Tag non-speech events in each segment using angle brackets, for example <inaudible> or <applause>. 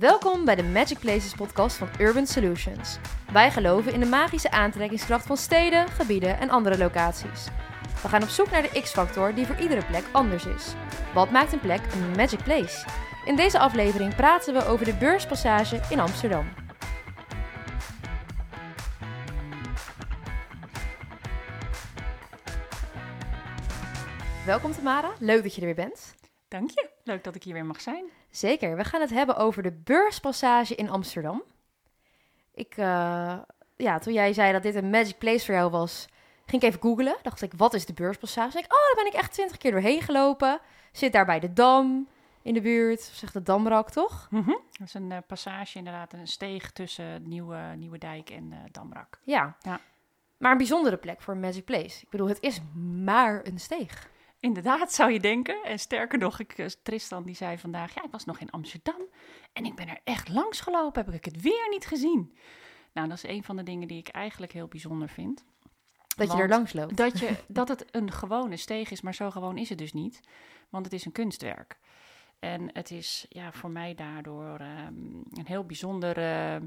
Welkom bij de Magic Places podcast van Urban Solutions. Wij geloven in de magische aantrekkingskracht van steden, gebieden en andere locaties. We gaan op zoek naar de X-factor die voor iedere plek anders is. Wat maakt een plek een magic place? In deze aflevering praten we over de Beurspassage in Amsterdam. Welkom Tamara, leuk dat je er weer bent. Dank je, leuk dat ik hier weer mag zijn. Zeker, we gaan het hebben over de Beurspassage in Amsterdam. Ik, eh, ja, toen jij zei dat dit een magic place voor jou was, ging ik even googlen. Dacht ik, wat is de Beurspassage? Dacht ik, oh, daar ben ik echt twintig keer doorheen gelopen. Zit daar bij de Dam in de buurt, zegt de Damrak, toch? Dat is een eh, passage, inderdaad, een steeg tussen Nieuwe, Nieuwe Dijk en eh, Damrak. Ja. Ja. Maar een bijzondere plek voor een magic place. Ik bedoel, het is maar een steeg. Inderdaad, zou je denken. En sterker nog, ik, eh, Tristan die zei vandaag, ja, ik was nog in Amsterdam en ik ben er echt langs gelopen, heb ik het weer niet gezien. Nou, dat is een van de dingen die ik eigenlijk heel bijzonder vind. Dat je er langs loopt. Dat, je, <laughs> dat het een gewone steeg is, maar zo gewoon is het dus niet. Want het is een kunstwerk. En het is ja, voor mij daardoor ehm, een heel bijzonder, eh,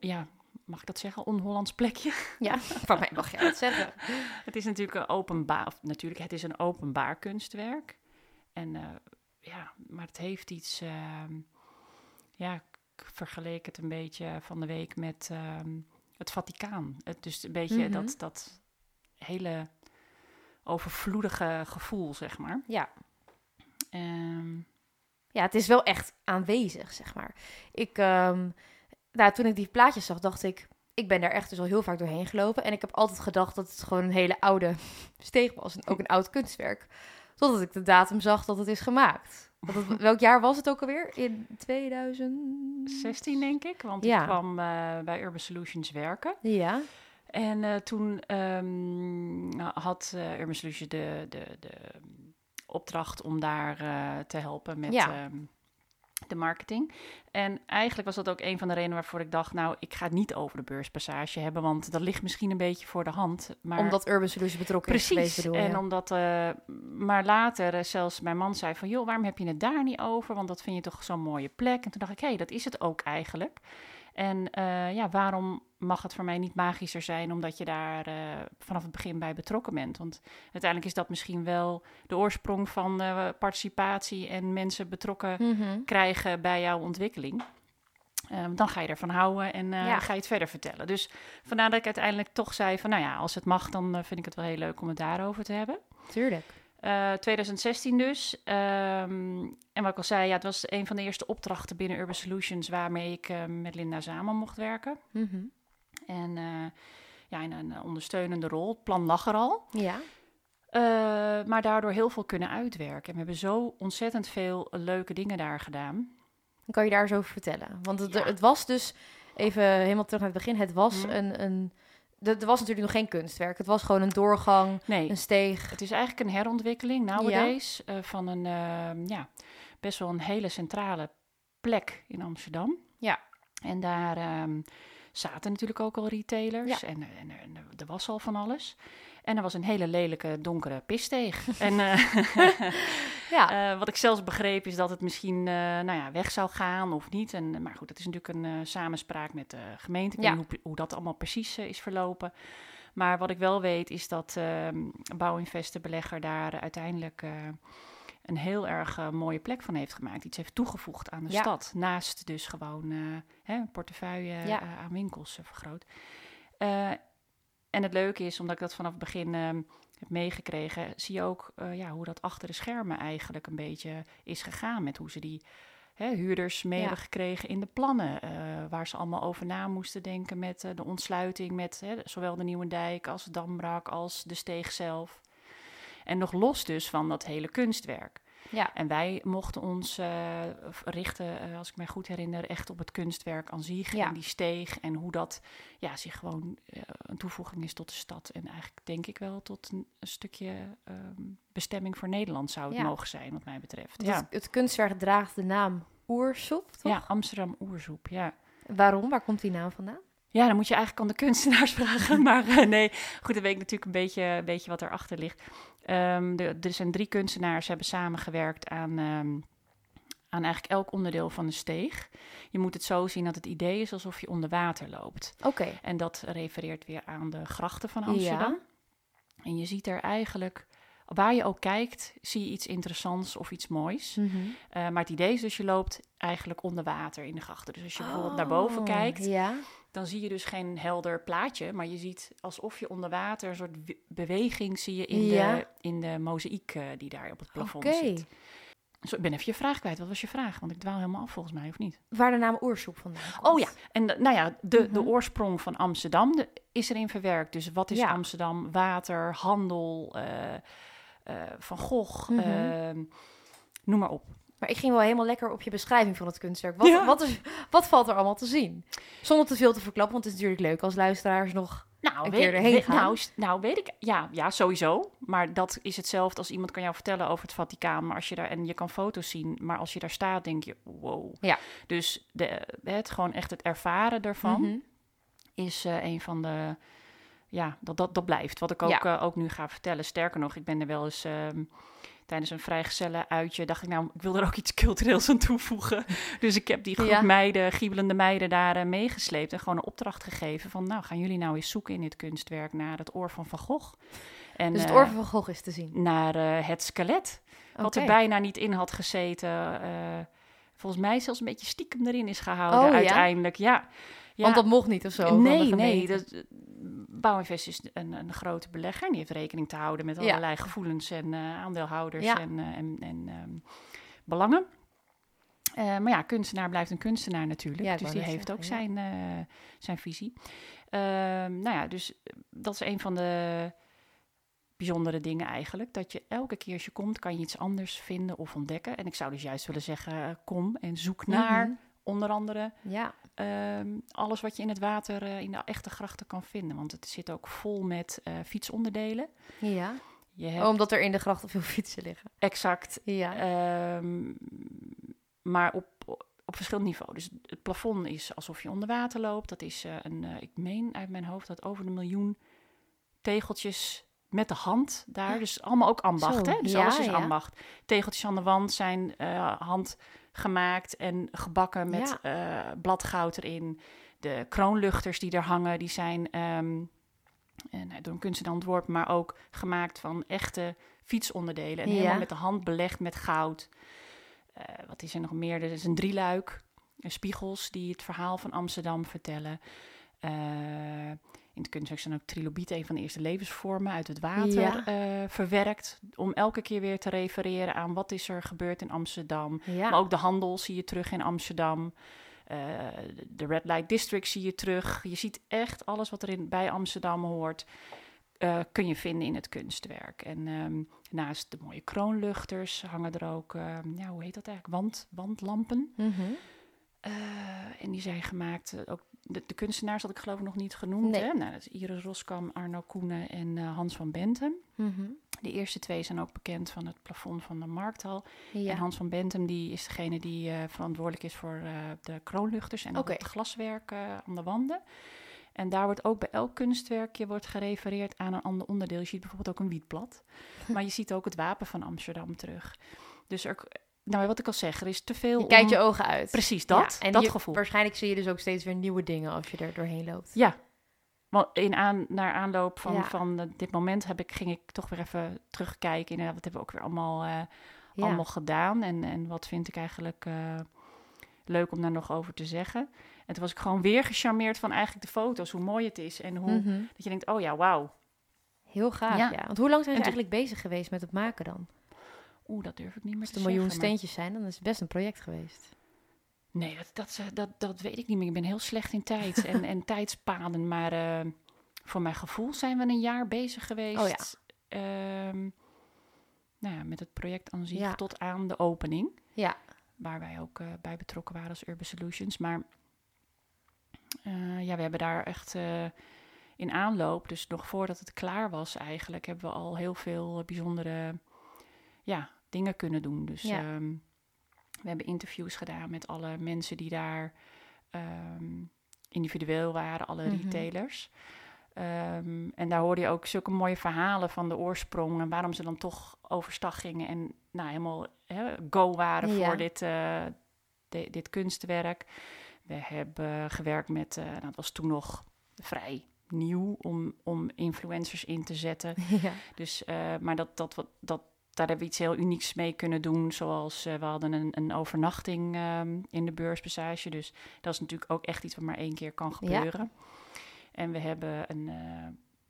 ja, mag ik dat zeggen, on-Hollands plekje. <laughs> Ja, van mij mag je dat zeggen. <laughs> Het is natuurlijk een openbaar, of natuurlijk, het is een openbaar kunstwerk. En eh, ja, maar het heeft iets, ehm, ja, ik vergeleek het een beetje van de week met ehm, het Vaticaan. Het, dus een beetje Mhm. dat, dat hele overvloedige gevoel, zeg maar. Ja. Ehm, Ja, het is wel echt aanwezig, zeg maar. Ik, nou, toen ik die plaatjes zag, dacht ik... Ik ben daar echt dus al heel vaak doorheen gelopen. En ik heb altijd gedacht dat het gewoon een hele oude steeg was. En ook een oud kunstwerk. Totdat ik de datum zag dat het is gemaakt. Het- <laughs> welk jaar was het ook alweer? In 2000... 16 denk ik, want Ja. ik kwam eh, bij Urban Solutions werken. Ja. En eh, toen ehm, had eh Urban Solutions de, de, de opdracht om daar te helpen met Ja. ehm, de marketing. En eigenlijk was dat ook een van de redenen waarvoor ik dacht... nou, ik ga het niet over de beurspassage hebben... want dat ligt misschien een beetje voor de hand. Maar Omdat Urban Solutions betrokken is geweest, Precies. bedoel je? En omdat, eh, maar later eh, zelfs mijn man zei van, joh, waarom heb je het daar niet over? Want dat vind je toch zo'n mooie plek. En toen dacht ik, hé, hey, dat is het ook eigenlijk. En eh, ja, waarom mag het voor mij niet magischer zijn, omdat je daar eh, vanaf het begin bij betrokken bent? Want uiteindelijk is dat misschien wel de oorsprong van eh, participatie en mensen betrokken Mhm. krijgen bij jouw ontwikkeling. Ehm, dan ga je ervan houden en Ja. ga je het verder vertellen. Dus vandaar dat ik uiteindelijk toch zei van... nou ja, als het mag, dan vind ik het wel heel leuk om het daarover te hebben. Tuurlijk. Eh, 2016 dus. Ehm, en wat ik al zei, ja, het was een van de eerste opdrachten binnen Urban Solutions... waarmee ik eh, met Linda samen mocht werken. Mhm. En eh, ja, in een ondersteunende rol. Het plan lag er al. Ja. Eh, maar daardoor heel veel kunnen uitwerken. En we hebben zo ontzettend veel leuke dingen daar gedaan. Kan je daar eens over vertellen. Want het, Ja. het was dus, even helemaal terug naar het begin, het was Mhm. een... een er was natuurlijk nog geen kunstwerk. Het was gewoon een doorgang, Nee, een steeg. Het is eigenlijk een herontwikkeling nowadays eh, van een ehm, ja, best wel een hele centrale plek in Amsterdam. Ja. En daar ehm, zaten natuurlijk ook al retailers Ja. en, en, en er was al van alles. En er was een hele lelijke donkere pissteeg. <laughs> en eh, <laughs> Ja, eh, wat ik zelfs begreep is dat het misschien eh, nou ja, weg zou gaan of niet. En, maar goed, dat is natuurlijk een samenspraak met de gemeente. Ik Ja. weet niet hoe, hoe dat allemaal precies is verlopen. Maar wat ik wel weet is dat ehm Bouwinvest, de belegger, daar uiteindelijk een heel erg mooie plek van heeft gemaakt. Iets heeft toegevoegd aan de Ja. stad. Naast dus gewoon eh, hè, portefeuille Ja. aan winkels vergroot. En het leuke is, omdat ik dat vanaf het begin ehm, heb meegekregen, zie je ook eh, ja, hoe dat achter de schermen eigenlijk een beetje is gegaan. Met hoe ze die hè, huurders mee Ja. hebben gekregen in de plannen. eh, waar ze allemaal over na moesten denken met eh, de ontsluiting met hè, zowel de Nieuwe Dijk als Dambrak als de Steeg zelf. En nog los dus van dat hele kunstwerk. Ja. En wij mochten ons eh, richten, eh, als ik mij goed herinner, echt op het kunstwerk aan zich Ja. en die steeg en hoe dat ja, zich gewoon eh, een toevoeging is tot de stad. En eigenlijk denk ik wel tot een, een stukje ehm, bestemming voor Nederland zou het Ja. mogen zijn, wat mij betreft. Het, Ja. het kunstwerk draagt de naam Oersoep, toch? ja, Amsterdam Oerzoep, ja. Waarom? Waar komt die naam vandaan? Ja, dan moet je eigenlijk aan de kunstenaars <laughs> vragen. Maar eh, nee, goed, dan weet ik natuurlijk een beetje, een beetje wat erachter ligt. Ehm, de, er zijn drie kunstenaars hebben samengewerkt aan, ehm, aan eigenlijk elk onderdeel van de steeg. Je moet het zo zien dat het idee is alsof je onder water loopt. Oké. En dat refereert weer aan de grachten van Amsterdam. En je ziet er eigenlijk, waar je ook kijkt, zie je iets interessants of iets moois. Mhm. Eh, maar het idee is dus je loopt eigenlijk onder water in de grachten. Dus als je bijvoorbeeld naar boven Oh, kijkt, Ja. dan zie je dus geen helder plaatje, maar je ziet alsof je onder water een soort beweging zie je in, Ja. de, in de mozaïek eh, die daar op het plafond zit. Zo, ik ben even je vraag kwijt. Wat was je vraag? Want ik dwaal helemaal af volgens mij, of niet? Waar de naam Oersoep vandaan komt. Oh ja, en nou ja, de, de Mhm. oorsprong van Amsterdam de- is erin verwerkt. Dus wat is Ja. Amsterdam? Water, handel, eh, Van Gogh, Mhm. ehm, noem maar op. Maar ik ging wel helemaal lekker op je beschrijving van het kunstwerk. Wat, Ja. wat, is, wat valt er allemaal te zien? Zonder te veel te verklappen, want het is natuurlijk leuk als luisteraars nog... Nou, Een weet, keer erheen weet- gaan. Nou, nou, weet ik. Ja, ja, sowieso. Maar dat is hetzelfde als iemand kan jou vertellen over het Vaticaan. Maar als je daar en je kan foto's zien, maar als je daar staat, denk je, wow. Ja. Dus de, het gewoon echt het ervaren ervan Mhm. is eh, een van de. Ja, dat, dat, dat blijft. Wat ik ook, Ja. eh, ook nu ga vertellen. Sterker nog, ik ben er wel eens. ehm, Tijdens een vrijgezellen uitje dacht ik, nou, ik wil er ook iets cultureels aan toevoegen. <laughs> Dus ik heb die groep Ja. meiden, giebelende meiden, daar eh, meegesleept. En gewoon een opdracht gegeven van, nou, gaan jullie nou eens zoeken in dit kunstwerk naar het oor van Van Gogh. En, Dus het eh, oor van Van Gogh is te zien. naar het skelet, wat er bijna niet in had gezeten. volgens mij zelfs een beetje stiekem erin is gehouden Oh, uiteindelijk. Ja. ja. Want dat mocht niet of zo. Nee, nee. Dat, eh, Bouwinvest is een, een grote belegger. en Die heeft rekening te houden met Ja. allerlei gevoelens en eh, aandeelhouders Ja. en, eh, en, en ehm, belangen. Eh, maar ja, kunstenaar blijft een kunstenaar natuurlijk. Ja, dus die heeft ook zijn, eh, zijn visie. Ehm, nou ja, dus eh, dat is een van de bijzondere dingen eigenlijk. Dat je elke keer als je komt, kan je iets anders vinden of ontdekken. En ik zou dus juist willen zeggen, eh, kom en zoek naar Mhm. onder andere Ja, Ehm, alles wat je in het water, eh, in de echte grachten kan vinden. Want het zit ook vol met eh, fietsonderdelen. ja. Je hebt Oh, omdat er in de grachten veel fietsen liggen. exact, Ja. ehm, maar op, op verschillend niveau. Dus het plafond is alsof je onder water loopt. Dat is eh, een, ik meen uit mijn hoofd dat over de miljoen tegeltjes met de hand daar. Dus allemaal ook ambacht, Zo, hè? Dus ja, alles is ja. ambacht. Tegeltjes aan de wand zijn eh, handgemaakt en gebakken met eh, bladgoud erin. De kroonluchters die er hangen, die zijn ehm, eh, nou, door een kunstenaar ontworpen, maar ook gemaakt van echte fietsonderdelen. En Ja. helemaal met de hand belegd met goud. Eh, wat is er nog meer? Er is een drieluik. spiegels die het verhaal van Amsterdam vertellen. Eh, in het kunstwerk zijn ook trilobieten, een van de eerste levensvormen uit het water Ja. eh, verwerkt. Om elke keer weer te refereren aan wat is er gebeurd in Amsterdam. ja. Maar ook de handel zie je terug in Amsterdam. Eh, de Red Light District zie je terug. Je ziet echt alles wat er in, bij Amsterdam hoort. kun je vinden in het kunstwerk. En ehm, naast de mooie kroonluchters hangen er ook, ehm, ja, hoe heet dat eigenlijk? Wand, wandlampen. Mhm. Eh, en die zijn gemaakt, eh, ook de, de kunstenaars had ik geloof ik nog niet genoemd. Nee. Hè? Nou, dat is Iris Roskam, Arno Koenen en eh, Hans van Bentum. Mhm. De eerste twee zijn ook bekend van het plafond van de Markthal. Ja. En Hans van Bentum die is degene die verantwoordelijk is voor de kroonluchters en ook het glaswerk aan de wanden. En daar wordt ook bij elk kunstwerkje wordt gerefereerd aan een ander onderdeel. Je ziet bijvoorbeeld ook een wietblad, <laughs> maar je ziet ook het wapen van Amsterdam terug. Dus er, nou, wat ik al zeg, er is te veel. Je kijkt om- je ogen uit. Precies dat, Ja, en dat je- gevoel. Waarschijnlijk zie je dus ook steeds weer nieuwe dingen als je er doorheen loopt. Ja, want in aan, naar aanloop van, Ja. van eh, dit moment heb ik, ging ik toch weer even terugkijken. Inderdaad, wat hebben we ook weer allemaal, eh, Ja. allemaal gedaan? En, en wat vind ik eigenlijk eh, leuk om daar nog over te zeggen? En toen was ik gewoon weer gecharmeerd van eigenlijk de foto's, hoe mooi het is. En hoe Mhm. dat je denkt, oh ja, wauw. Heel gaaf, Ja. ja. Want hoe lang zijn ze toen- eigenlijk bezig geweest met het maken dan? Oeh, dat durf ik niet meer Als te het een miljoen zeggen, maar- steentjes zijn, dan is het best een project geweest. Nee, dat, dat, dat, dat weet ik niet meer. Ik ben heel slecht in tijd <laughs> en, en tijdspaden. Maar eh, voor mijn gevoel zijn we een jaar bezig geweest. Oh ja. Ehm, nou ja, met het project aan zich Ja. tot aan de opening. Ja. Waar wij ook eh, bij betrokken waren als Urban Solutions. Maar eh, ja, we hebben daar echt eh, in aanloop, dus nog voordat het klaar was eigenlijk, hebben we al heel veel bijzondere ja, dingen kunnen doen. Dus Ja. ehm, we hebben interviews gedaan met alle mensen die daar ehm, individueel waren, alle Mhm. retailers. Ehm, en daar hoorde je ook zulke mooie verhalen van de oorsprong en waarom ze dan toch overstag gingen en nou, helemaal go waren Ja. voor dit, di- dit kunstwerk. We hebben gewerkt met, eh nou, dat was toen nog vrij nieuw om, om influencers in te zetten. <laughs> ja. Dus, eh, maar dat, dat, wat- dat, daar hebben we iets heel unieks mee kunnen doen. Zoals eh, we hadden een, een overnachting ehm, in de beurspassage. Dus dat is natuurlijk ook echt iets wat maar één keer kan Ja. gebeuren. En we hebben een,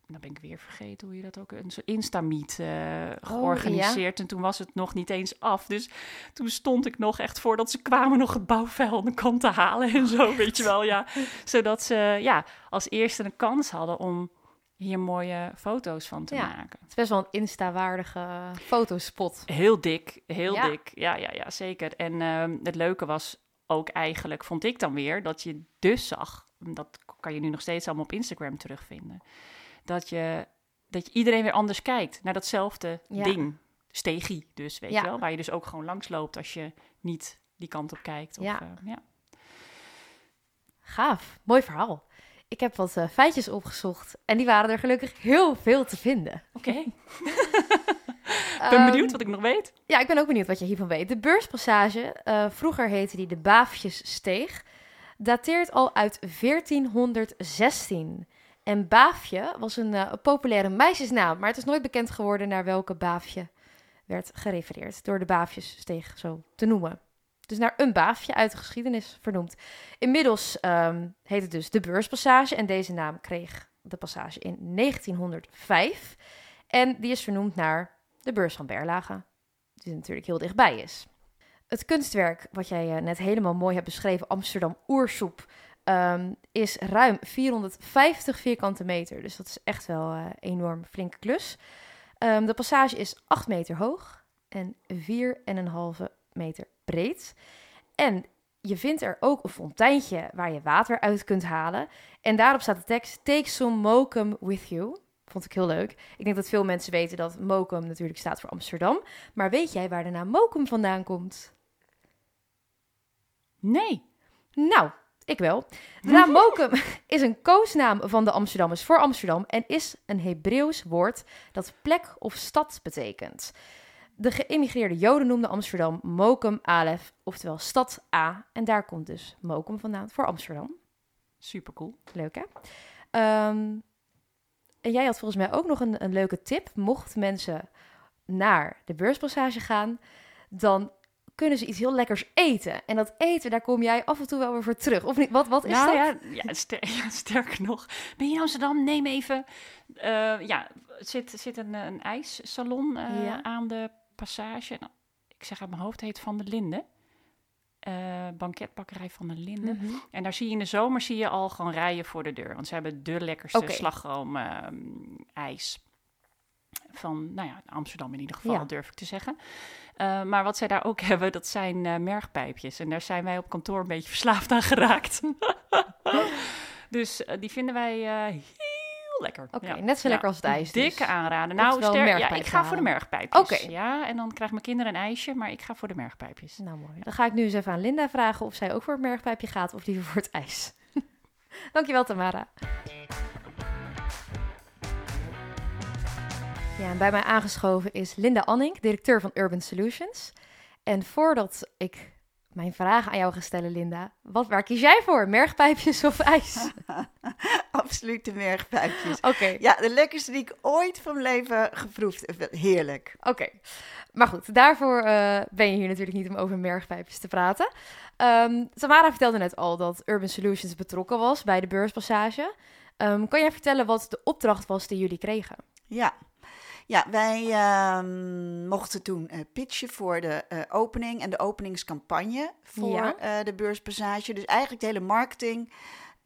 nou ben ik weer vergeten hoe je dat ook, een soort Insta-meet eh, georganiseerd. En toen was het nog niet eens af. Dus toen stond ik nog echt voordat ze kwamen nog het bouwvuil aan de kant te halen en zo, weet je wel. Ja. Zodat ze ja, als eerste een kans hadden om hier mooie foto's van te Ja. maken. Het is best wel een Insta-waardige fotospot. Heel dik, heel Ja. dik. Ja, ja, ja, zeker. En ehm, het leuke was ook eigenlijk, vond ik dan weer, dat je dus zag, dat kan je nu nog steeds allemaal op Instagram terugvinden, dat je, dat je iedereen weer anders kijkt naar datzelfde Ja. ding. Stegie dus, weet je wel. Waar je dus ook gewoon langs loopt als je niet die kant op kijkt. Of, Ja. eh, ja. Gaaf, mooi verhaal. Ik heb wat eh, feitjes opgezocht en die waren er gelukkig heel veel te vinden. Oké, <laughs> ik ben Ehm, benieuwd wat ik nog weet. Ja, ik ben ook benieuwd wat je hiervan weet. De beurspassage, eh, vroeger heette die de Baafjessteeg, dateert al uit 1416. En Baafje was een eh, populaire meisjesnaam, maar het is nooit bekend geworden naar welke Baafje werd gerefereerd. Door de Baafjessteeg zo te noemen. Dus naar een baafje uit de geschiedenis vernoemd. Inmiddels ehm, heet het dus de Beurspassage en deze naam kreeg de passage in 1905. En die is vernoemd naar de beurs van Berlage die natuurlijk heel dichtbij is. Het kunstwerk, wat jij eh, net helemaal mooi hebt beschreven, Amsterdam Oersoep, ehm, is ruim 450 vierkante meter. Dus dat is echt wel eh enorm flinke klus. Ehm, de passage is 8 meter hoog en 4,5 meter breed. En je vindt er ook een fonteintje waar je water uit kunt halen. En daarop staat de tekst: Take some mokum with you. Vond ik heel leuk. Ik denk dat veel mensen weten dat Mokum natuurlijk staat voor Amsterdam. Maar weet jij waar de naam Mokum vandaan komt? Nee. Nou, ik wel. De naam Mokum <laughs> is een koosnaam van de Amsterdammers voor Amsterdam en is een Hebreeuws woord dat plek of stad betekent. De geïmmigreerde Joden noemden Amsterdam Mokum Alef, oftewel stad A. En daar komt dus Mokum vandaan voor Amsterdam. Super cool. Leuk hè? Ehm, en jij had volgens mij ook nog een, een leuke tip. Mocht mensen naar de beurspassage gaan, dan kunnen ze iets heel lekkers eten. En dat eten, daar kom jij af en toe wel weer voor terug. Of niet? Wat, wat is nou, dat? Ja, ja, ster- <laughs> ja, sterker nog. Ben je in Amsterdam? Neem even. eh, ja, zit, zit een, een ijssalon eh, Ja. aan de passage. Nou, ik zeg uit mijn hoofd, heet Van der Linden. Eh, banketbakkerij Van der Linden. Mhm. En daar zie je in de zomer zie je al gewoon rijen voor de deur. Want ze hebben de lekkerste Oké. slagroom ehm, ijs. Van, nou ja, Amsterdam in ieder geval, Ja. durf ik te zeggen. Eh, maar wat zij daar ook <laughs> hebben, dat zijn eh, mergpijpjes. En daar zijn wij op kantoor een beetje verslaafd aan geraakt. <laughs> dus die vinden wij heel lekker. Oké, Ja. net zo Ja, lekker als het ijs. dus. Dikke aanraden. Nou, ster- ja, ik ga voor de mergpijpjes. Oké. Ja, en dan krijgen mijn kinderen een ijsje, maar ik ga voor de mergpijpjes. Nou mooi. Dan ga ik nu eens even aan Linda vragen of zij ook voor het mergpijpje gaat of liever voor het ijs. <laughs> Dankjewel Tamara. Ja, en bij mij aangeschoven is Linda Anning, directeur van Urban Solutions. En voordat ik mijn vragen aan jou ga stellen, Linda, wat, waar kies jij voor? Mergpijpjes of ijs? <laughs> Absoluut de mergpijpjes. Oké, Ja, de lekkerste die ik ooit van mijn leven geproefd heb. Heerlijk. Oké, maar goed, daarvoor eh, ben je hier natuurlijk niet om over mergpijpjes te praten. Ehm Tamara vertelde net al dat Urban Solutions betrokken was bij de beurspassage. Ehm, kan jij vertellen wat de opdracht was die jullie kregen? Ja. Ja, wij ehm, mochten toen eh, pitchen voor de eh, opening en de openingscampagne voor Ja. de beurspassage. Dus eigenlijk de hele marketing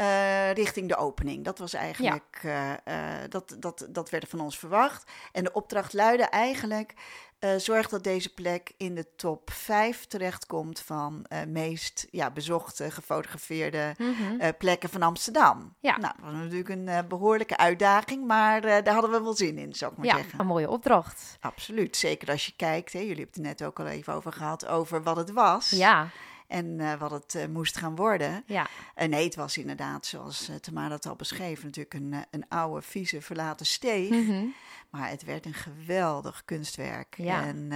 eh, richting de opening. Dat was eigenlijk, eh, eh, dat, dat, dat werd van ons verwacht. En de opdracht luidde eigenlijk, eh, zorg dat deze plek in de top 5 terechtkomt van eh, meest ja, bezochte, gefotografeerde eh, plekken van Amsterdam. Ja. Nou, dat was natuurlijk een eh, behoorlijke uitdaging, maar daar hadden we wel zin in, zou ik maar Ja, zeggen. een mooie opdracht. Absoluut, zeker als je kijkt, hè, jullie hebben het er net ook al even over gehad, over wat het was. Ja, en eh, wat het eh, moest gaan worden. Ja, En nee, het was inderdaad, zoals uh, Tamara het al beschreef, natuurlijk een, een oude, vieze, verlaten steeg. Mhm. Maar het werd een geweldig kunstwerk. Ja. En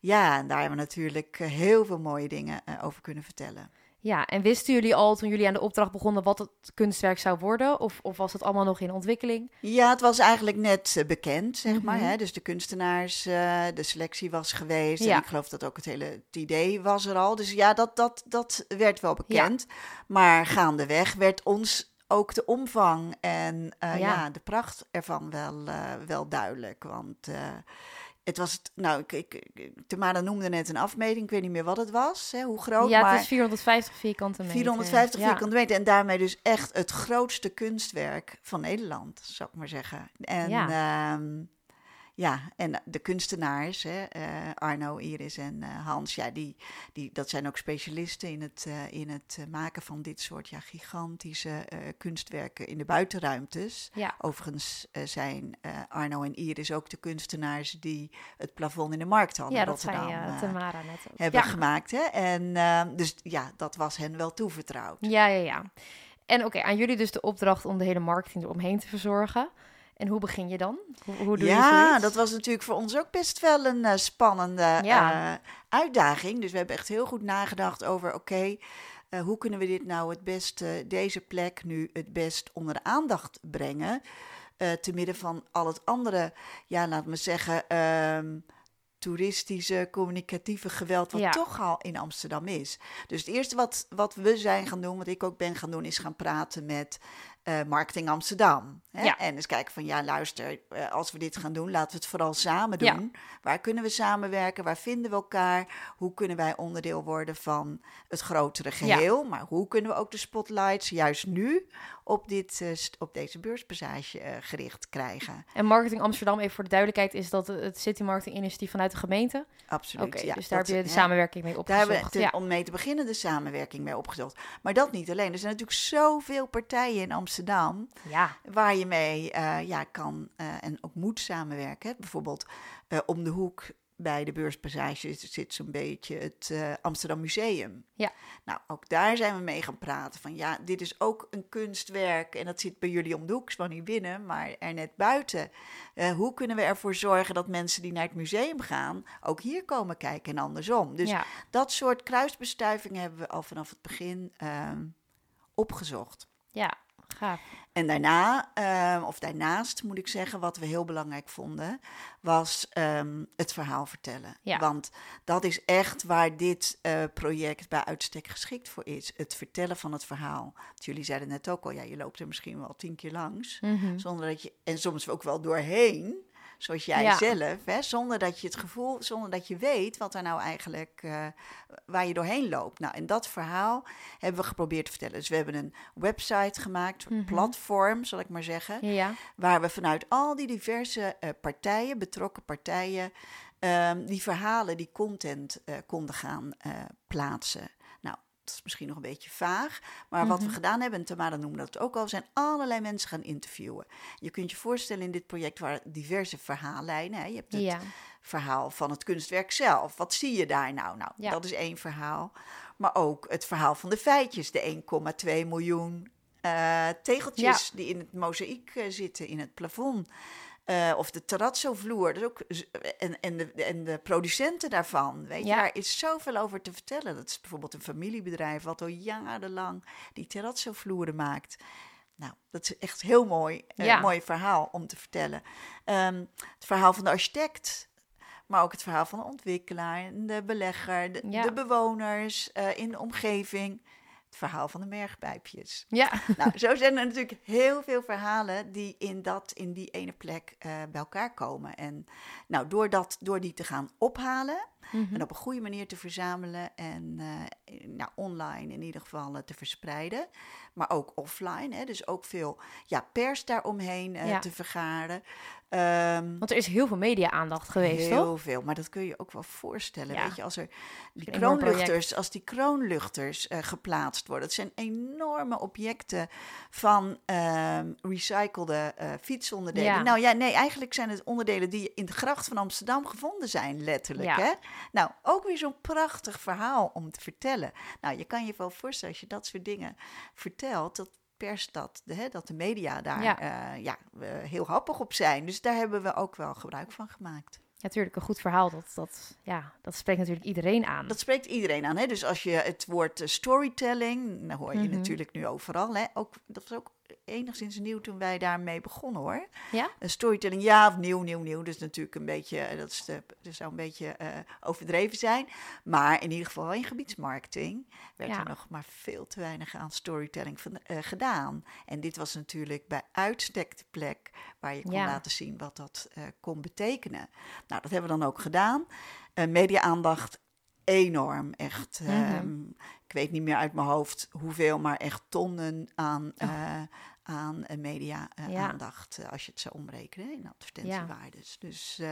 ja, en daar hebben we natuurlijk heel veel mooie dingen over kunnen vertellen. Ja. En wisten jullie al toen jullie aan de opdracht begonnen wat het kunstwerk zou worden? Of, of was het allemaal nog in ontwikkeling? Ja, het was eigenlijk net eh, bekend, zeg maar. Mhm. Hè? Dus de kunstenaars, eh, de selectie was geweest. Ja. En ik geloof dat ook het hele het idee was er al. Dus ja, dat, dat, dat werd wel bekend. Maar gaandeweg werd ons ook de omvang en eh, Ja. ja. de pracht ervan wel, wel duidelijk. Want het was, het- nou, ik, ik, Tamara noemde net een afmeting. Ik weet niet meer wat het was, hè, hoe groot. ja, maar het is 450 vierkante meter. 450 Ja. vierkante meter. En daarmee dus echt het grootste kunstwerk van Nederland, zou ik maar zeggen. En Ja. ja, ja en de kunstenaars, hè, eh, Arno, Iris en eh, Hans, ja, die, die, dat zijn ook specialisten in het, eh, in het maken van dit soort ja, gigantische kunstwerken in de buitenruimtes. Ja. Overigens zijn Arno en Iris ook de kunstenaars die het plafond in de markthal Ja, in dat Rotterdam Tamara net ook. hebben ja. gemaakt. Hè? En dus ja, dat was hen wel toevertrouwd. Ja, ja, ja. En oké, aan jullie dus de opdracht om de hele marketing eromheen te verzorgen. En hoe begin je dan? Hoe, hoe doe je ja, zoiets? dat was natuurlijk voor ons ook best wel een eh, spannende Ja. eh, uitdaging. Dus we hebben echt heel goed nagedacht over, oké, eh, hoe kunnen we dit nou het beste, deze plek nu het best onder de aandacht brengen? te midden van al het andere, ja, laat me zeggen, ehm, toeristische, communicatieve geweld, wat Ja. toch al in Amsterdam is. Dus het eerste wat, wat we zijn gaan doen, wat ik ook ben gaan doen, is gaan praten met eh, Marketing Amsterdam. Hè? Ja. En eens kijken van, ja, luister, eh, als we dit gaan doen, laten we het vooral samen Ja. doen. Waar kunnen we samenwerken? Waar vinden we elkaar? Hoe kunnen wij onderdeel worden van het grotere geheel? Maar hoe kunnen we ook de spotlights juist nu op, dit, eh, op deze beurspassage gericht krijgen? En Marketing Amsterdam, even voor de duidelijkheid, is dat het City Marketing initiatief vanuit de gemeente? Absoluut. Oké, dus daar dat- heb je de samenwerking mee Daar opgezocht. hebben we om mee te beginnen de samenwerking mee opgezocht. Maar dat niet alleen. Er zijn natuurlijk zoveel partijen in Amsterdam ja, waar je mee eh, ja, kan eh, en ook moet samenwerken. Bijvoorbeeld eh, om de hoek bij de beurspassage zit zo'n beetje het Amsterdam Museum. Ja. Nou, ook daar zijn we mee gaan praten van ja, dit is ook een kunstwerk en dat zit bij jullie om de hoek, zowel niet binnen, maar er net buiten. Hoe kunnen we ervoor zorgen dat mensen die naar het museum gaan ook hier komen kijken en andersom? Dus ja. dat soort kruisbestuivingen hebben we al vanaf het begin ehm, opgezocht. ja, gaaf. En daarna, ehm, of daarnaast moet ik zeggen, wat we heel belangrijk vonden, was ehm, het verhaal vertellen. Ja. Want dat is echt waar dit eh, project bij uitstek geschikt voor is. Het vertellen van het verhaal. Want jullie zeiden net ook al, ja, je loopt er misschien wel tien keer langs. Mhm. Zonder dat je, en soms ook wel doorheen, zoals jij Ja. zelf, hè, zonder dat je het gevoel, zonder dat je weet wat er nou eigenlijk, eh, waar je doorheen loopt. Nou, en dat verhaal hebben we geprobeerd te vertellen. Dus we hebben een website gemaakt, een Mhm. platform, zal ik maar zeggen, Ja, waar we vanuit al die diverse eh, partijen, betrokken partijen, ehm, die verhalen, die content eh, konden gaan plaatsen. Dat is misschien nog een beetje vaag, maar wat we Mhm. gedaan hebben, en Tamara noemde dat ook al, zijn allerlei mensen gaan interviewen. Je kunt je voorstellen in dit project waren diverse verhaallijnen. Hè? Je hebt het ja. verhaal van het kunstwerk zelf. Wat zie je daar nou? Nou, Ja. dat is één verhaal. Maar ook het verhaal van de feitjes. De 1,2 miljoen eh, tegeltjes die in het mozaïek eh, zitten, in het plafond. Eh, of de terrazzo-vloer. Is ook, en, en, de, en de producenten daarvan. Weet je, daar is zoveel over te vertellen. Dat is bijvoorbeeld een familiebedrijf wat al jarenlang die terrazzo-vloeren maakt. Nou, dat is echt heel mooi. eh, Ja. mooi verhaal om te vertellen. Ehm, het verhaal van de architect. Maar ook het verhaal van de ontwikkelaar, de belegger, de, Ja. de bewoners eh, in de omgeving. Het verhaal van de mergpijpjes. Ja, <laughs> nou, zo zijn er natuurlijk heel veel verhalen die in, dat, in die ene plek eh, bij elkaar komen. En nou, door, dat, door die te gaan ophalen Mhm. en op een goede manier te verzamelen en eh, nou, online in ieder geval eh, te verspreiden, maar ook offline, hè, dus ook veel ja, pers daaromheen eh, Ja. te vergaren. Ehm, want er is heel veel media-aandacht geweest, Heel toch? veel, maar dat kun je ook wel voorstellen. Ja. Weet je, als er die kroonluchters, als die kroonluchters geplaatst worden. Het zijn enorme objecten van ehm recyclede fietsonderdelen. Ja. Nou ja, nee, eigenlijk zijn het onderdelen die in de gracht van Amsterdam gevonden zijn, letterlijk. Ja. Hè? Nou, ook weer zo'n prachtig verhaal om te vertellen. Nou, je kan je wel voorstellen als je dat soort dingen vertelt, dat per stad, de, hè, dat de media daar Ja. ja. ja, eh, heel happig op zijn. Dus daar hebben we ook wel gebruik van gemaakt. Natuurlijk, een goed verhaal, dat, dat, ja, dat spreekt natuurlijk iedereen aan. Dat spreekt iedereen aan. Hè? Dus als je het woord eh, storytelling, dan hoor je Mhm. natuurlijk nu overal. Hè? Ook, dat was ook enigszins nieuw toen wij daarmee begonnen hoor. Ja? Een storytelling, ja, of nieuw, nieuw, nieuw. Dus natuurlijk een beetje, eh, dat, is de, dat zou een beetje eh, overdreven zijn. Maar in ieder geval in gebiedsmarketing werd Ja. er nog maar veel te weinig aan storytelling van, eh, gedaan. En dit was natuurlijk bij uitstek de plek waar je kon Ja. laten zien wat dat kon betekenen. Nou, dat hebben we dan ook gedaan. Media-aandacht enorm, echt. Mhm. ehm, ik weet niet meer uit mijn hoofd hoeveel, maar echt tonnen aan, Oh. eh, aan eh, Ja. media-aandacht, als je het zou omrekenen in advertentiewaardes. Dus eh,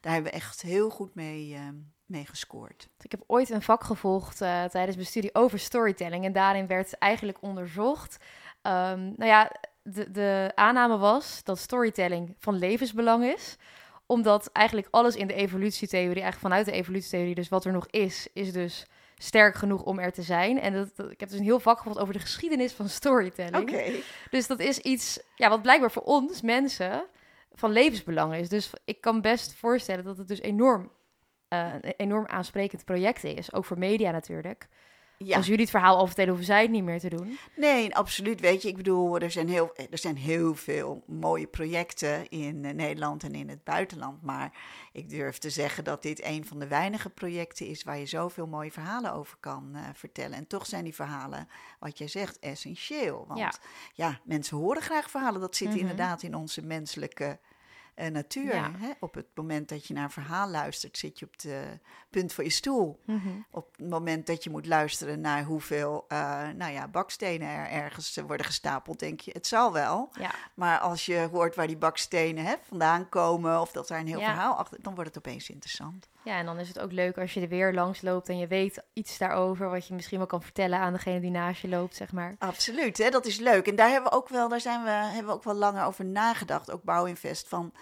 daar hebben we echt heel goed mee, mee gescoord. Ik heb ooit een vak gevolgd eh, tijdens mijn studie over storytelling. En daarin werd eigenlijk onderzocht. ehm, nou ja, de, de aanname was dat storytelling van levensbelang is. Omdat eigenlijk alles in de evolutietheorie, eigenlijk vanuit de evolutietheorie, dus wat er nog is, is dus sterk genoeg om er te zijn. En dat, dat- ik heb dus een heel vak gevolgd over de geschiedenis van storytelling. Dus dat is iets ja, wat blijkbaar voor ons mensen van levensbelang is. Dus ik kan best voorstellen dat het dus enorm, eh, een enorm aansprekend project is. Ook voor media natuurlijk. Ja, Als jullie het verhaal al vertellen, hoeven zij het niet meer te doen. nee, absoluut. Weet je, ik bedoel, er zijn heel, er zijn heel veel mooie projecten in eh, Nederland en in het buitenland. Maar ik durf te zeggen dat dit een van de weinige projecten is waar je zoveel mooie verhalen over kan eh, vertellen. En toch zijn die verhalen, wat jij zegt, essentieel. Want Ja. ja, mensen horen graag verhalen. Dat zit Mhm. inderdaad in onze menselijke eh, natuur. Ja. Hè? Op het moment dat je naar een verhaal luistert, zit je op de punt van je stoel. Op het moment dat je moet luisteren naar hoeveel eh, nou ja, bakstenen er ergens eh, worden gestapeld, denk je, het zal wel. Ja, Maar als je hoort waar die bakstenen hè, vandaan komen, of dat daar een heel verhaal achter, dan wordt het opeens interessant. Ja, en dan is het ook leuk als je er weer langs loopt en je weet iets daarover, wat je misschien wel kan vertellen aan degene die naast je loopt, zeg maar. Absoluut, hè? dat is leuk. En daar hebben we ook wel, daar zijn we, hebben we ook wel langer over nagedacht, ook Bouwinvest. Van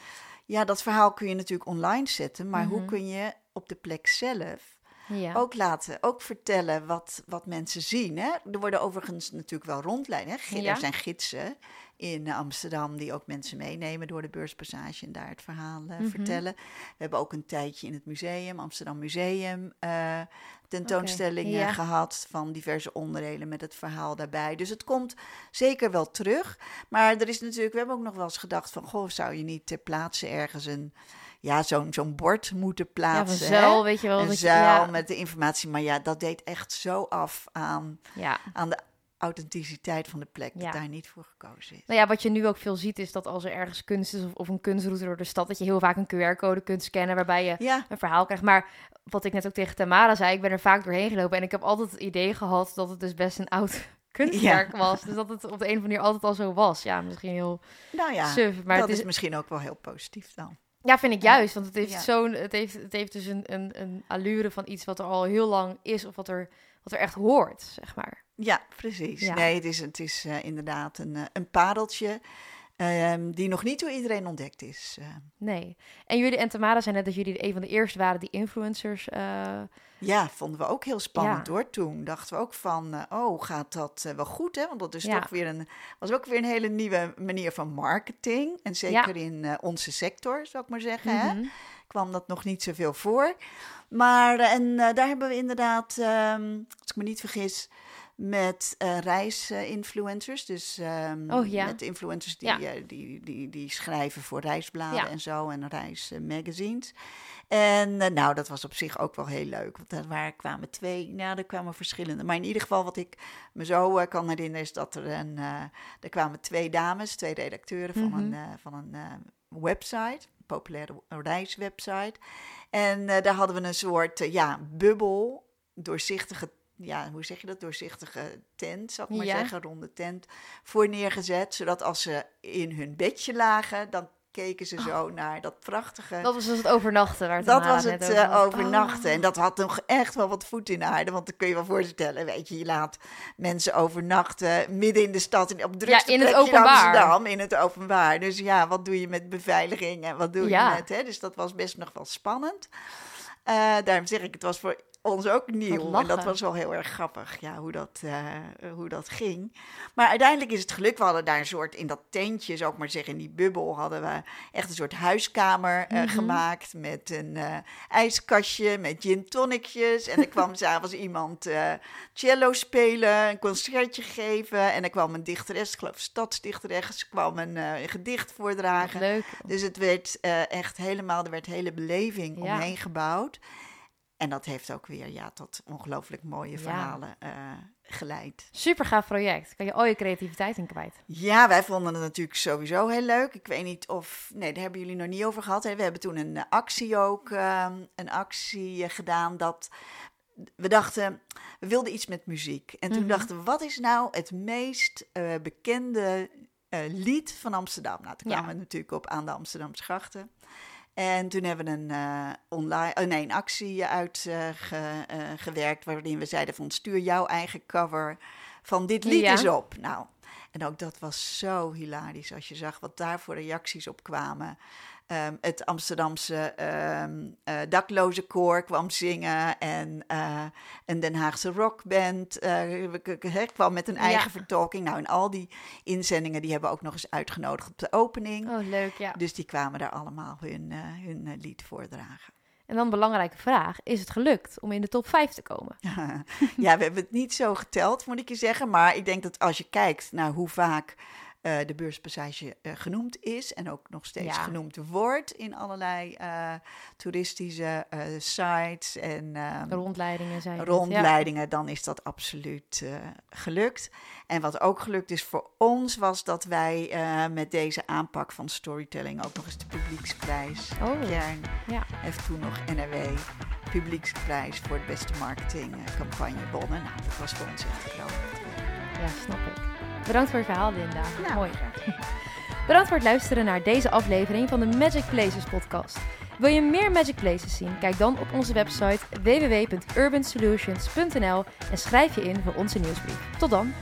ja, dat verhaal kun je natuurlijk online zetten, maar hoe Mhm. kun je op de plek zelf Ja, ook laten, ook vertellen wat, wat mensen zien. Hè? Er worden overigens natuurlijk wel rondlijnen. Hè? Er zijn gidsen in Amsterdam die ook mensen meenemen door de beurspassage en daar het verhaal eh, Mhm. vertellen. We hebben ook een tijdje in het museum, Amsterdam Museum, eh tentoonstellingen ja. gehad van diverse onderdelen met het verhaal daarbij. Dus het komt zeker wel terug. Maar er is natuurlijk, we hebben ook nog wel eens gedacht van, goh, zou je niet ter plaatse ergens een, ja, zo'n zo'n bord moeten ja plaatsen? hè? zuil, weet je wel. een ja, met de informatie. Maar ja, dat deed echt zo af aan, ja. aan de authenticiteit van de plek. Ja. Dat daar niet voor gekozen is. Nou ja, wat je nu ook veel ziet is dat als er ergens kunst is of, of een kunstroute door de stad, dat je heel vaak een QR-code kunt scannen waarbij je Ja, een verhaal krijgt. Maar wat ik net ook tegen Tamara zei, ik ben er vaak doorheen gelopen en ik heb altijd het idee gehad dat het dus best een oud <laughs> kunstwerk was. Dus dat het op de een of andere manier altijd al zo was. Ja, misschien heel nou ja, suf, maar dat het is... is, misschien ook wel heel positief dan. Ja, vind ik juist, want het heeft Ja. zo'n, het heeft, het heeft dus een, een, een allure van iets wat er al heel lang is of wat er, wat er echt hoort, zeg maar. Ja, precies. Ja. Nee, het is, het is eh, inderdaad een, eh, een pareltje ehm, die nog niet door iedereen ontdekt is. eh. Nee. En jullie en Tamara zijn net dat jullie een van de eerste waren die influencers. eh, ja, vonden we ook heel spannend Ja. hoor. Toen dachten we ook van, eh, oh, gaat dat wel goed hè? Want dat is Ja. toch weer een, was ook weer een hele nieuwe manier van marketing. En zeker in onze sector, zou ik maar zeggen. hè? mhm. kwam dat nog niet zoveel voor. Maar en daar hebben we inderdaad, ehm, als ik me niet vergis, met eh reisinfluencers. Dus Oh, ja. met influencers die, Ja. eh, die, die, die schrijven voor reisbladen Ja. en zo en reismagazines. En eh, nou, dat was op zich ook wel heel leuk. Want er waren, kwamen twee, nou, er kwamen verschillende. Maar in ieder geval, wat ik me zo kan herinneren, is dat er een, er kwamen twee dames, twee redacteuren van Mhm. een, van een website, een populaire reiswebsite. En daar hadden we een soort, ja, bubbel, doorzichtige, ja, hoe zeg je dat, doorzichtige tent, zal ik maar Ja. zeggen, ronde tent, voor neergezet. Zodat als ze in hun bedje lagen, dan keken ze zo naar dat prachtige... Dat was dus het overnachten waar Dat Tamara was het over overnachten. Oh. En dat had nog echt wel wat voet in de aarde. Want dan kun je wel voorstellen, weet je, je laat mensen overnachten midden in de stad. In, op het drukste in het plekje in openbaar. Amsterdam, in het openbaar. Dus ja, wat doe je met beveiliging en wat doe Ja. je met... Hè? Dus dat was best nog wel spannend. Eh, daarom zeg ik, het was voor ons ook nieuw. En dat was wel heel erg grappig, ja, hoe dat, eh, hoe dat ging. Maar uiteindelijk is het gelukt. We hadden daar een soort, in dat tentje, zou ik maar zeggen, in die bubbel, hadden we echt een soort huiskamer eh, Mhm. gemaakt. Met een eh, ijskastje, met gin tonicjes. En er kwam <laughs> s'avonds iemand cello spelen, een concertje geven. En er kwam een dichteres, ik geloof stadsdichteres, kwam een gedicht voordragen. leuk. Dus het werd echt helemaal, er werd hele beleving Ja. omheen gebouwd. En dat heeft ook weer ja, tot ongelooflijk mooie Ja. verhalen eh, geleid. Super gaaf project. Kan je al je creativiteit in kwijt. Ja, wij vonden het natuurlijk sowieso heel leuk. Ik weet niet of. Nee, daar hebben jullie nog niet over gehad. Hè. We hebben toen een actie ook. ehm, een actie eh, gedaan dat. We dachten, we wilden iets met muziek. En toen Mhm. dachten we, wat is nou het meest eh, bekende lied van Amsterdam? Nou, toen Ja. kwamen we natuurlijk op aan de Amsterdamse grachten. En toen hebben we een, eh, online, oh nee, een actie uitgewerkt waarin we zeiden van stuur jouw eigen cover van dit lied Ja. eens op. Nou, en ook dat was zo hilarisch als je zag wat daar voor reacties op kwamen. Ehm, het Amsterdamse ehm eh, dakloze koor kwam zingen en eh, een Den Haagse rockband eh, kwam met een eigen Ja. vertolking. Nou, en al die inzendingen die hebben we ook nog eens uitgenodigd op de opening. Oh, leuk, ja. Dus die kwamen daar allemaal hun, hun lied voordragen. En dan een belangrijke vraag. Is het gelukt om in de top 5 te komen? <laughs> ja, we hebben het niet zo geteld, moet ik je zeggen. Maar ik denk dat als je kijkt naar hoe vaak eh, de beurspassage eh, genoemd is... en ook nog steeds Ja. genoemd wordt in allerlei eh, toeristische sites en... ehm, Rondleidingen zijn het, rondleidingen, dan is dat absoluut gelukt. En wat ook gelukt is voor ons, was dat wij met deze aanpak van storytelling ook nog eens de publieksprijs. Oh. Kern Ja. heeft toen nog NRW publieksprijs voor de beste marketingcampagne wonnen. Nou, dat was voor ons echt groot. Ja, snap ik. Bedankt voor je verhaal, Linda. Nou, Mooi. <laughs> Bedankt voor het luisteren naar deze aflevering van de Magic Places podcast. Wil je meer Magic Places zien? Kijk dan op onze website www.urbansolutions.nl en schrijf je in voor onze nieuwsbrief. Tot dan!